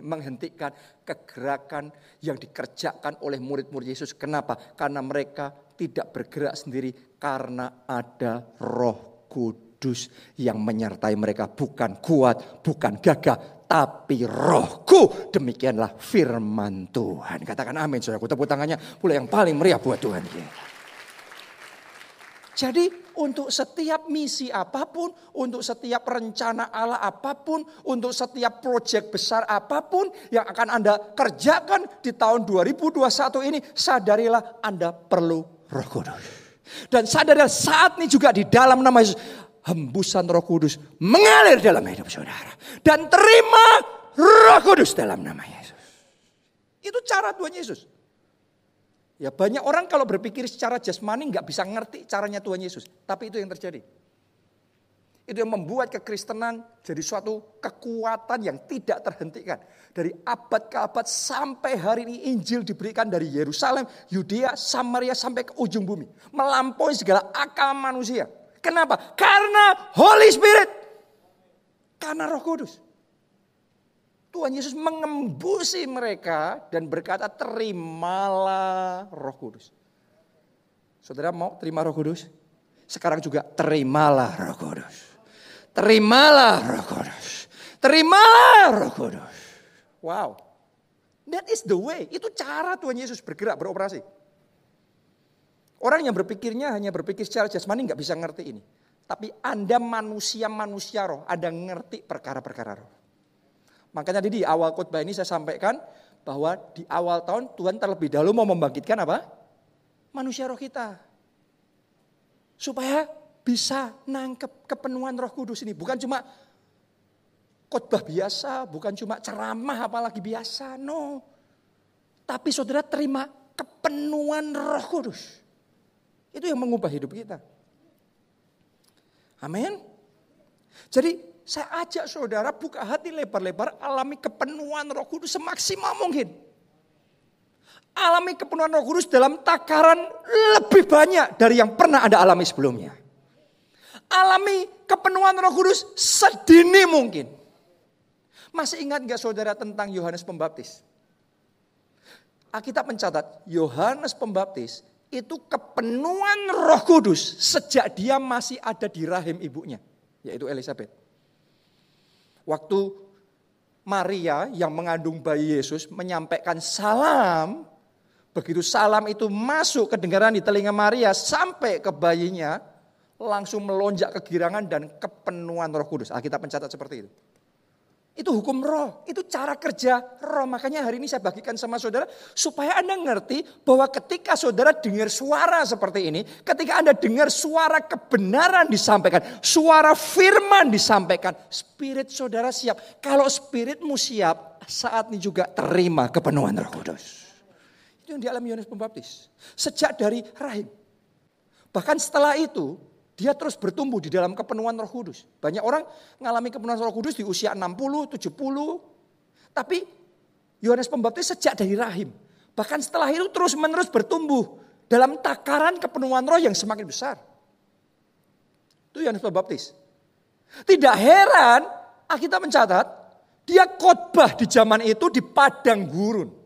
menghentikan kegerakan yang dikerjakan oleh murid-murid Yesus. Kenapa? Karena mereka tidak bergerak sendiri karena ada roh kudus yang menyertai mereka. Bukan kuat, bukan gagah, tapi rohku. Demikianlah firman Tuhan. Katakan amin saudaraku. Tepuk tangannya pula yang paling meriah buat Tuhan. Jadi untuk setiap misi apa pun, untuk setiap rencana Allah apa pun, untuk setiap proyek besar apa pun yang akan Anda kerjakan di tahun 2021 ini, sadarilah Anda perlu roh kudus. Dan sadarilah saat ini juga di dalam nama Yesus, hembusan roh kudus mengalir dalam hidup saudara. Dan terima roh kudus dalam nama Yesus. Itu cara Tuhan Yesus. Ya banyak orang kalau berpikir secara jasmani nggak bisa ngerti caranya Tuhan Yesus. Tapi itu yang terjadi. Itu yang membuat kekristenan jadi suatu kekuatan yang tidak terhentikan. Dari abad ke abad sampai hari ini Injil diberikan dari Yerusalem, Yudea, Samaria sampai ke ujung bumi. Melampaui segala akal manusia. Kenapa? Karena Holy Spirit. Karena Roh Kudus. Tuhan Yesus mengembusi mereka dan berkata terimalah Roh Kudus. Saudara mau terima Roh Kudus? Sekarang juga terimalah Roh Kudus. Terimalah Roh Kudus. Terimalah Roh Kudus. Wow. That is the way. Itu cara Tuhan Yesus bergerak, beroperasi. Orang yang berpikirnya hanya berpikir secara jasmani nggak bisa ngerti ini. Tapi Anda manusia-manusia roh, Anda ngerti perkara-perkara roh. Makanya di awal khotbah ini saya sampaikan bahwa di awal tahun Tuhan terlebih dahulu mau membangkitkan apa? Manusia roh kita. Supaya bisa nangkep kepenuhan roh kudus ini. Bukan cuma khotbah biasa, bukan cuma ceramah apalagi biasa. No. Tapi saudara terima kepenuhan roh kudus. Itu yang mengubah hidup kita. Amin. Jadi saya ajak saudara buka hati lebar-lebar alami kepenuhan roh kudus semaksimal mungkin. Alami kepenuhan roh kudus dalam takaran lebih banyak dari yang pernah Anda alami sebelumnya. Alami kepenuhan roh kudus sedini mungkin. Masih ingat gak saudara tentang Yohanes Pembaptis? Alkitab mencatat Yohanes Pembaptis itu kepenuhan roh kudus sejak dia masih ada di rahim ibunya. Yaitu Elizabeth. Waktu Maria yang mengandung bayi Yesus menyampaikan salam. Begitu salam itu masuk kedengaran di telinga Maria sampai ke bayinya. Langsung melonjak kegirangan dan kepenuhan roh kudus. Alkitab mencatat seperti itu. Itu hukum roh, itu cara kerja roh. Makanya hari ini saya bagikan sama saudara supaya Anda ngerti bahwa ketika saudara dengar suara seperti ini, ketika Anda dengar suara kebenaran disampaikan, suara firman disampaikan, spirit saudara siap. Kalau spiritmu siap, saat ini juga terima kepenuhan Roh Kudus. Itu yang dialami Yohanes Pembaptis. Sejak dari rahim. Bahkan setelah itu, dia terus bertumbuh di dalam kepenuhan roh kudus. Banyak orang mengalami kepenuhan roh kudus di usia 60, 70. Tapi Yohanes Pembaptis sejak dari rahim. Bahkan setelah itu terus menerus bertumbuh. Dalam takaran kepenuhan roh yang semakin besar. Itu Yohanes Pembaptis. Tidak heran kita mencatat Dia khotbah di zaman itu di padang gurun.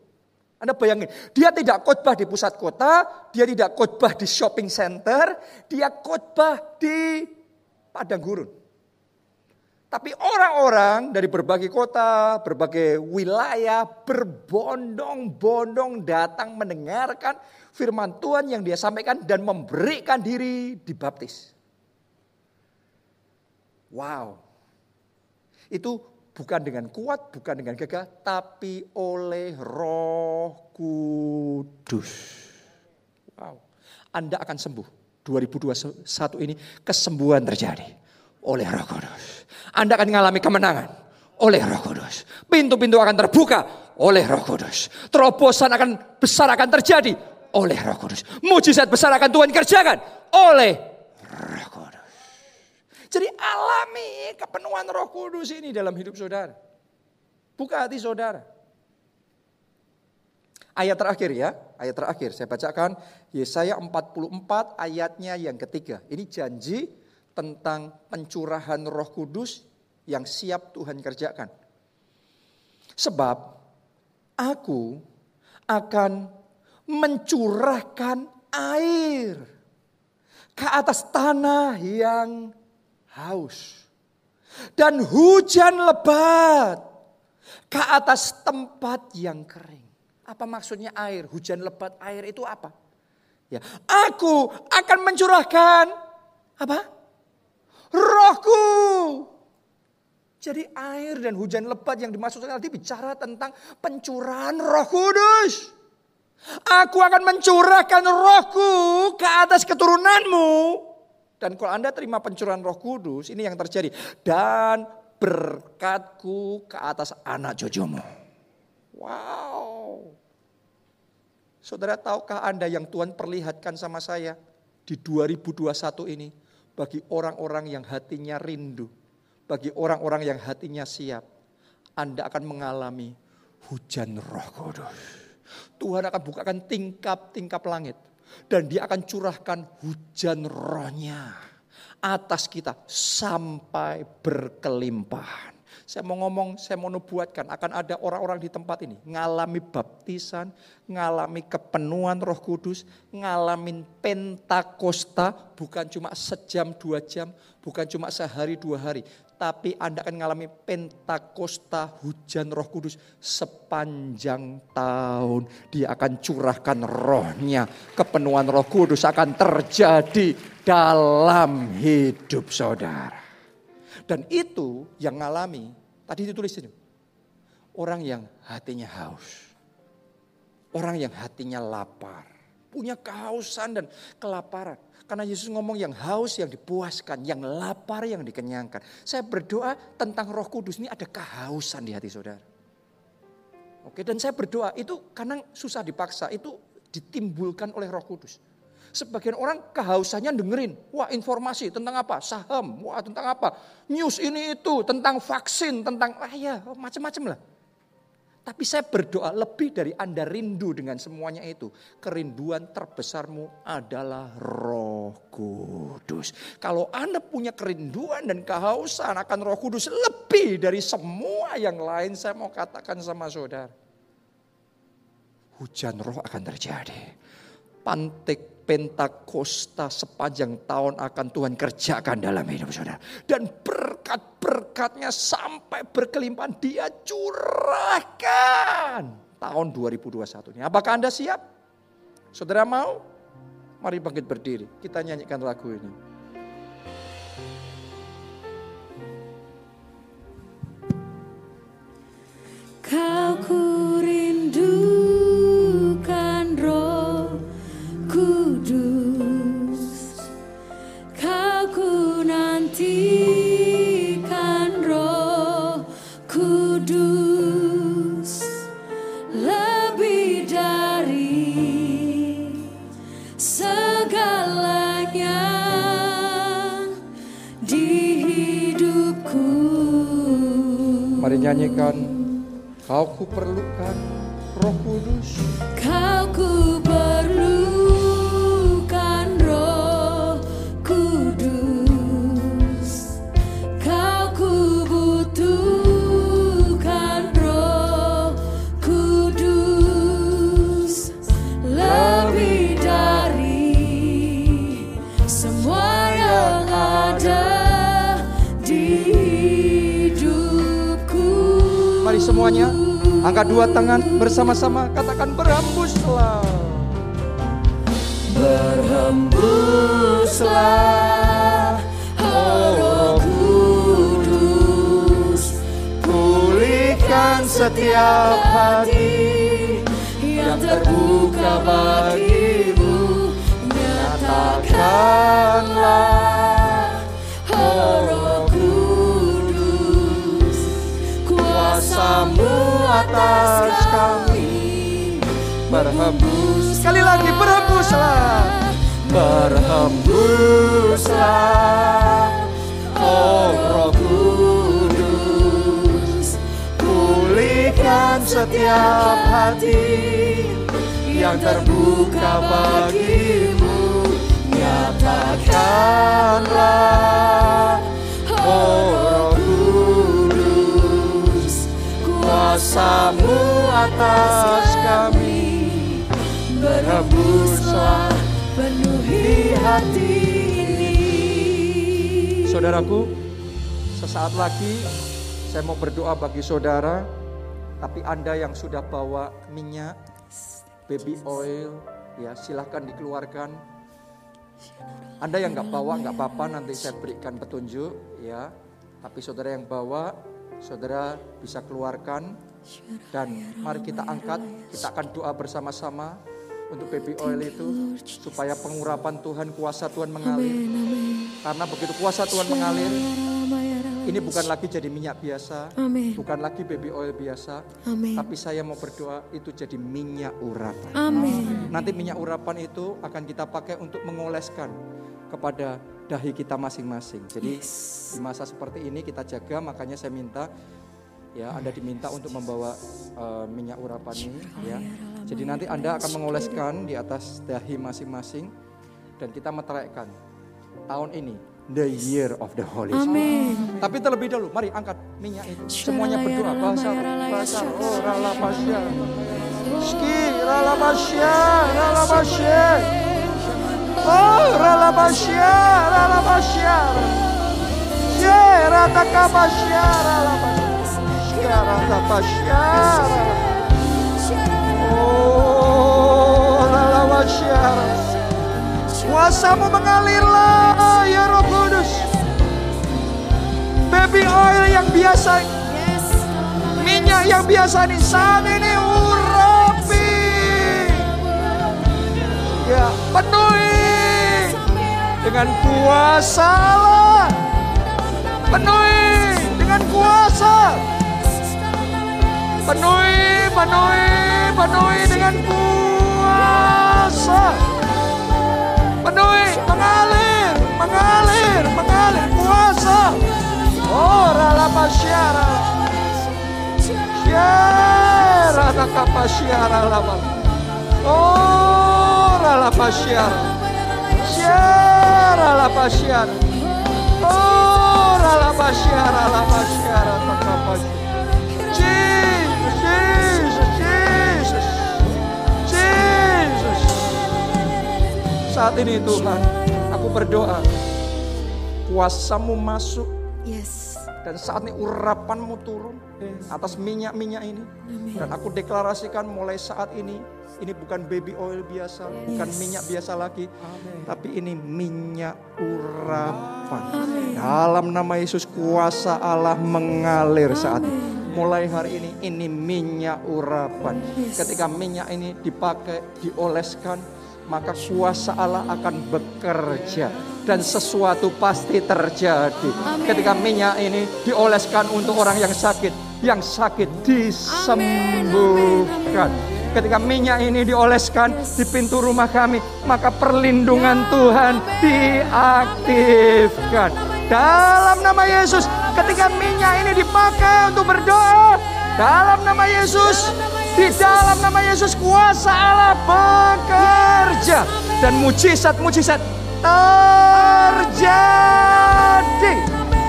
Anda bayangin, dia tidak khotbah di pusat kota, dia tidak khotbah di shopping center, dia khotbah di padang gurun. Tapi orang-orang dari berbagai kota, berbagai wilayah berbondong-bondong datang mendengarkan firman Tuhan yang dia sampaikan dan memberikan diri dibaptis. Wow. Itu bukan dengan kuat, bukan dengan gagah, tapi oleh Roh Kudus. Wow. Anda akan sembuh. 2021 ini kesembuhan terjadi oleh Roh Kudus. Anda akan mengalami kemenangan oleh Roh Kudus. Pintu-pintu akan terbuka oleh Roh Kudus. Terobosan akan besar akan terjadi oleh Roh Kudus. Mujizat besar akan Tuhan kerjakan oleh Roh. Jadi alami kepenuhan roh kudus ini dalam hidup saudara. Buka hati saudara. Ayat terakhir ya, ayat terakhir saya bacakan Yesaya 44 ayatnya yang ketiga. Ini janji tentang pencurahan roh kudus yang siap Tuhan kerjakan. Sebab aku akan mencurahkan air ke atas tanah yang haus. Dan hujan lebat ke atas tempat yang kering. Apa maksudnya air? Hujan lebat air itu apa? Ya, aku akan mencurahkan apa? Rohku. Jadi air dan hujan lebat yang dimaksudkan nanti bicara tentang pencurahan Roh Kudus. Aku akan mencurahkan rohku ke atas keturunanmu dan kalau Anda terima pencurahan roh kudus, ini yang terjadi. Dan berkatku ke atas anak cucumu. Wow. Saudara tahukah Anda yang Tuhan perlihatkan sama saya di 2021 ini. Bagi orang-orang yang hatinya rindu. Bagi orang-orang yang hatinya siap. Anda akan mengalami hujan roh kudus. Tuhan akan bukakan tingkap-tingkap langit dan dia akan curahkan hujan rohnya atas kita sampai berkelimpahan. Saya mau ngomong, saya mau nubuatkan akan ada orang-orang di tempat ini ngalami baptisan, ngalami kepenuhan Roh Kudus, ngalamin pentakosta bukan cuma sejam dua jam, bukan cuma sehari dua hari, tapi Anda akan mengalami pentakosta hujan roh kudus sepanjang tahun. Dia akan curahkan rohnya. Kepenuhan roh kudus akan terjadi dalam hidup saudara. Dan itu yang mengalami, tadi ditulis ini. Orang yang hatinya haus. Orang yang hatinya lapar. Punya kehausan dan kelaparan karena Yesus ngomong yang haus yang dipuaskan, yang lapar yang dikenyangkan. Saya berdoa tentang roh kudus ini ada kehausan di hati saudara. Oke, dan saya berdoa itu karena susah dipaksa, itu ditimbulkan oleh roh kudus. Sebagian orang kehausannya dengerin, wah informasi tentang apa? Saham, wah tentang apa? News ini itu, tentang vaksin, tentang, ah ya macam-macam lah. Tapi saya berdoa lebih dari Anda rindu dengan semuanya itu. Kerinduan terbesarmu adalah roh kudus. Kalau Anda punya kerinduan dan kehausan akan roh kudus lebih dari semua yang lain saya mau katakan sama saudara. Hujan roh akan terjadi. Pantik Pentakosta sepanjang tahun akan Tuhan kerjakan dalam hidup saudara. Dan berkat-berkatnya sampai berkelimpahan dia curahkan tahun 2021 ini. Apakah Anda siap? Saudara mau? Mari bangkit berdiri. Kita nyanyikan lagu ini. Kau ku rindu nyanyikan Kau ku perlukan roh kudus angkat dua tangan bersama-sama katakan berhembuslah. Berhembuslah Oh Roh Kudus Pulihkan setiap hati yang terbuka bagimu Nyatakanlah Oh Kuasamu atas kami. Berhembus Sekali lagi berhembuslah. Berhembuslah. Oh Roh Kudus Pulihkan setiap hati Yang terbuka bagimu. Nyatakanlah Oh Kuasamu atas kami Berhembuslah penuhi hati ini Saudaraku, sesaat lagi saya mau berdoa bagi saudara, tapi Anda yang sudah bawa minyak, baby oil, ya silahkan dikeluarkan. Anda yang nggak bawa nggak apa-apa, nanti saya berikan petunjuk, ya. Tapi saudara yang bawa, saudara bisa keluarkan dan mari kita angkat, kita akan doa bersama-sama untuk baby oil itu supaya pengurapan Tuhan, kuasa Tuhan mengalir. Karena begitu kuasa Tuhan mengalir, ini bukan lagi jadi minyak biasa, Amin. bukan lagi baby oil biasa, Amin. tapi saya mau berdoa itu jadi minyak urapan. Amin. Nanti minyak urapan itu akan kita pakai untuk mengoleskan kepada dahi kita masing-masing. Jadi di masa seperti ini kita jaga, makanya saya minta ya Anda diminta untuk membawa eh, minyak urapan ini ya. Jadi nanti Anda akan mengoleskan di atas dahi masing-masing dan kita meteraikan tahun ini the year of the Holy Spirit. Amin. Tapi terlebih dahulu, mari angkat minyak itu. Semuanya berdoa bahasa bahasa oh rala pasya. Ski rala pasya, rala pasya. Oh rala pasya, rala pasya. Ye rata kapasya, rala pasya. Kuasamu mengalirlah ya Roh Kudus. Baby oil yang biasa, minyak yang biasa nih saat ini urapi. Ya, penuhi dengan kuasa Allah. Penuhi dengan kuasa. Penuhi, penuhi, penuhi dengan kuasa. Penuhi, mengalir, mengalir, mengalir kuasa. Oh, rala pasyara. Syara taka pasyara lama. Oh, rala pasyara. Syara la pasyara. Oh, rala pasyara la pasyara. Saat ini Tuhan, aku berdoa. Kuasamu masuk Yes. dan saat ini urapanmu turun atas minyak-minyak ini. Dan aku deklarasikan mulai saat ini, ini bukan baby oil biasa, bukan minyak biasa lagi. Tapi ini minyak urapan. Dalam nama Yesus kuasa Allah mengalir saat ini. Mulai hari ini, ini minyak urapan. Ketika minyak ini dipakai, dioleskan, maka kuasa Allah akan bekerja dan sesuatu pasti terjadi. Ketika minyak ini dioleskan untuk orang yang sakit, yang sakit disembuhkan. Ketika minyak ini dioleskan di pintu rumah kami, maka perlindungan Tuhan diaktifkan. Dalam nama Yesus, ketika minyak ini dipakai untuk berdoa, dalam nama Yesus, di dalam nama Yesus kuasa Allah bekerja dan mujizat-mujizat terjadi.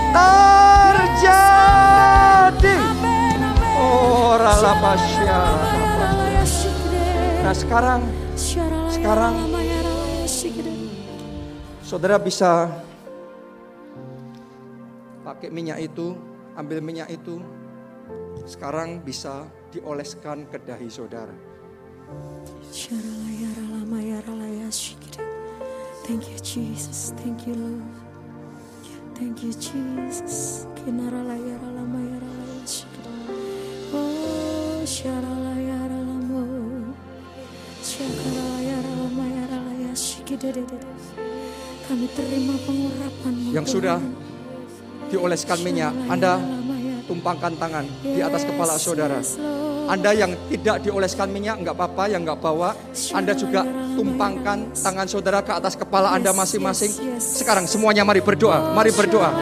Terjadi. Oh, rala pasyara. Nah, sekarang sekarang saudara bisa pakai minyak itu, ambil minyak itu, sekarang bisa dioleskan ke dahi saudara. Thank you Jesus, thank you Lord. Thank you Jesus. Oh. Kami terima pengurapan Yang sudah dioleskan minyak, Anda tumpangkan tangan di atas kepala saudara. Anda yang tidak dioleskan minyak, nggak apa-apa, yang nggak bawa, Anda juga tumpangkan tangan saudara ke atas kepala Anda masing-masing. Sekarang semuanya mari berdoa, mari berdoa.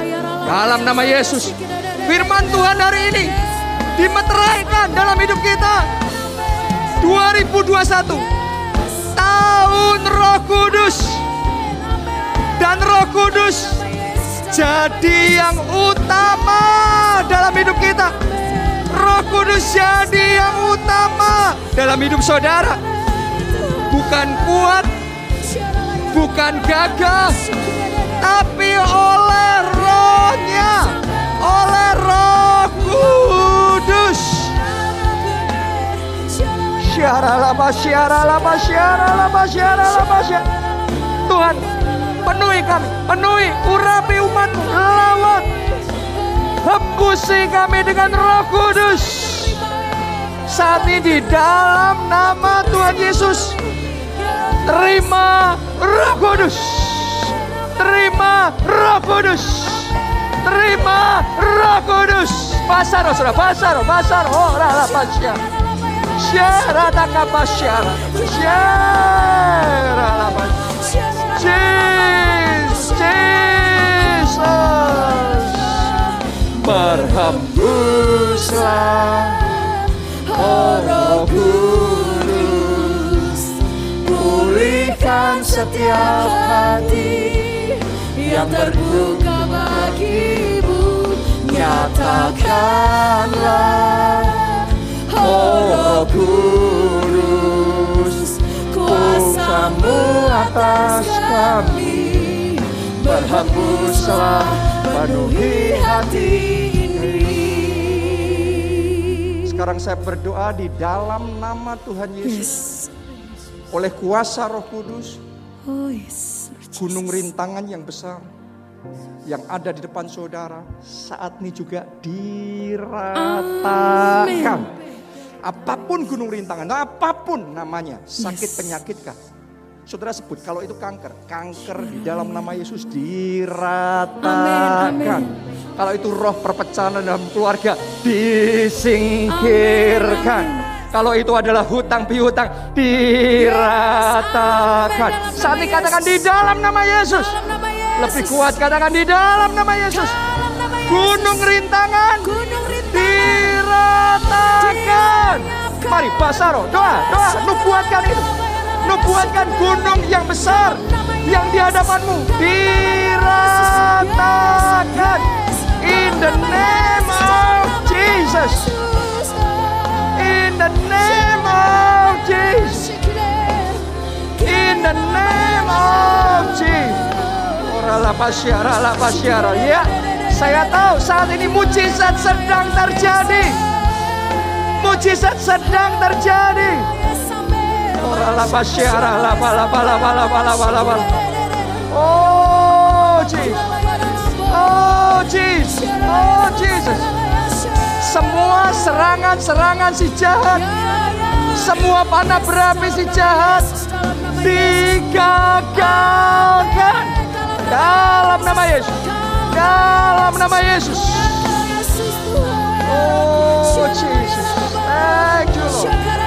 Dalam nama Yesus, firman Tuhan hari ini dimeteraikan dalam hidup kita. 2021, tahun roh kudus. Dan roh kudus jadi yang utama dalam hidup kita. Roh Kudus jadi yang utama dalam hidup saudara. Bukan kuat, bukan gagah, tapi oleh rohnya, oleh roh kudus. Syara lama, syara lama, syara lama, syara lama, syara. Tuhan, penuhi kami, penuhi, urapi umatmu, lawat, Hembusi kami dengan roh kudus. Saat ini di dalam nama Tuhan Yesus. Terima roh kudus. Terima roh kudus. Terima roh kudus. Pasaro, saudara, pasaro, pasaro. Oh, rala, pasya. Syara, takapa, syara. Syara, lama. Jesus, berhembuslah oh kudus pulihkan setiap hati yang terbuka bagimu. Nyatakanlah oh kuasamu atas kami berhembuslah penuhi hati ini. Sekarang saya berdoa di dalam nama Tuhan Yesus. Oleh kuasa Roh Kudus, Oh yes. gunung rintangan yang besar yang ada di depan saudara saat ini juga diratakan. Apa pun gunung rintangan, apa pun namanya, sakit Yes. penyakit kah? Saudara sebut kalau itu kanker, kanker di dalam nama Yesus diratakan. Amin, amin. Kalau itu roh perpecahan dalam keluarga disingkirkan. Kalau itu adalah hutang piutang diratakan. Saat ini katakan di dalam nama Yesus. Lebih kuat katakan di dalam nama Yesus. Gunung rintangan Gunung rintangan diratakan. Mari basaro, doa, doa, nubuatkan itu. Nubuatkan gunung yang besar yang di hadapanmu diratakan. In the name of Jesus. In the name of Jesus. In the name of Jesus. Ora la pasyara, la pasyara. Ya, saya tahu saat ini mujizat sedang terjadi. Mujizat sedang terjadi. Oh Jesus. Oh Jesus. Oh Jesus. Semua serangan-serangan si jahat, semua panah berapi si jahat digagalkan dalam nama Yesus. Dalam nama Yesus. Oh Jesus. Thank you Lord.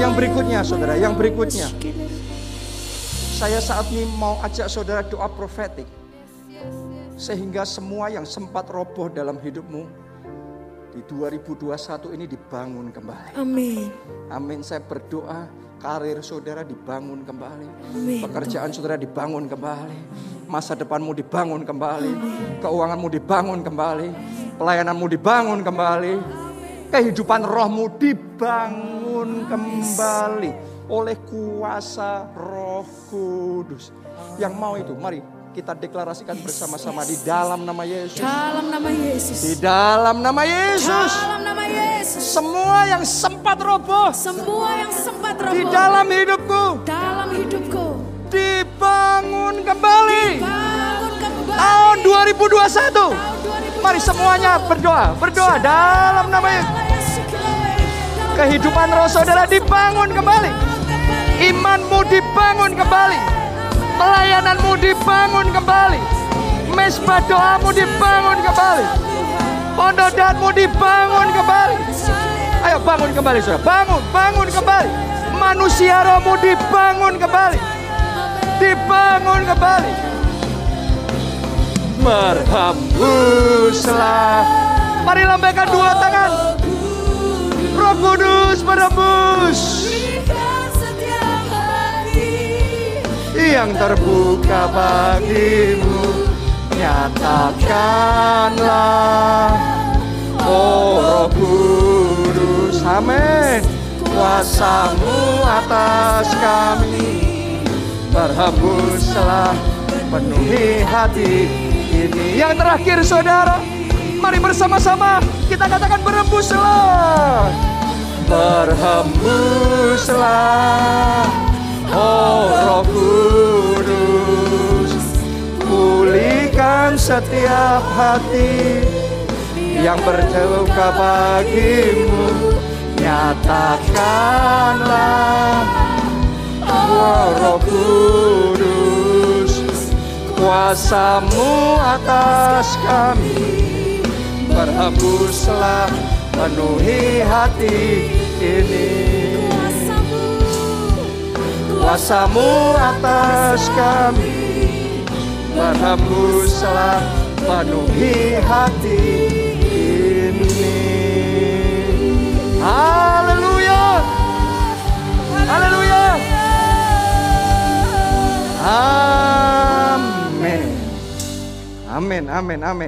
Yang berikutnya saudara, yang berikutnya. Saya saat ini mau ajak saudara doa profetik. Sehingga semua yang sempat roboh dalam hidupmu di 2021 ini dibangun kembali. Amin. Amin. Saya berdoa karir saudara dibangun kembali. Amin. Pekerjaan saudara dibangun kembali. Masa depanmu dibangun kembali. Keuanganmu dibangun kembali. Pelayananmu dibangun kembali. Kehidupan rohmu dibangun kembali oleh kuasa Roh Kudus. Yang mau itu, mari kita deklarasikan bersama-sama di dalam nama Yesus. Dalam nama Yesus. Di dalam nama Yesus. Dalam nama Yesus. Semua yang sempat roboh Semua yang sempat di roboh dalam hidupku dalam hidupku dibangun kembali. bangun kembali. Tahun 2021. Tahun 2021. Mari semuanya berdoa, berdoa dalam nama Yesus. Kehidupan roh saudara dibangun kembali. Imanmu dibangun kembali. Pelayananmu dibangun kembali. Mesbah doamu dibangun kembali. Pondodanmu dibangun kembali. Ayo bangun kembali saudara. Bangun, bangun kembali. Manusia rohmu dibangun kembali. Dibangun kembali. Berhembuslah. Mari lambaikan dua tangan. Roh Kudus berhembus. Yang terbuka bagimu Nyatakanlah. Oh Roh Kudus Amin. Kuasamu atas kami. Berhembuslah Penuhi hati. Ini Yang terakhir saudara Mari bersama-sama kita katakan berhembuslah. Berhembuslah Oh Roh Kudus. Pulihkan setiap hati Yang berduka bagimu. Nyatakanlah Oh Roh Kudus Kuasamu atas kami Berhembuslah penuhi hati ini. Kuasamu atas kami. Berhembuslah penuhi hati ini. Haleluya! Haleluya! Amin. Amin, amin, amin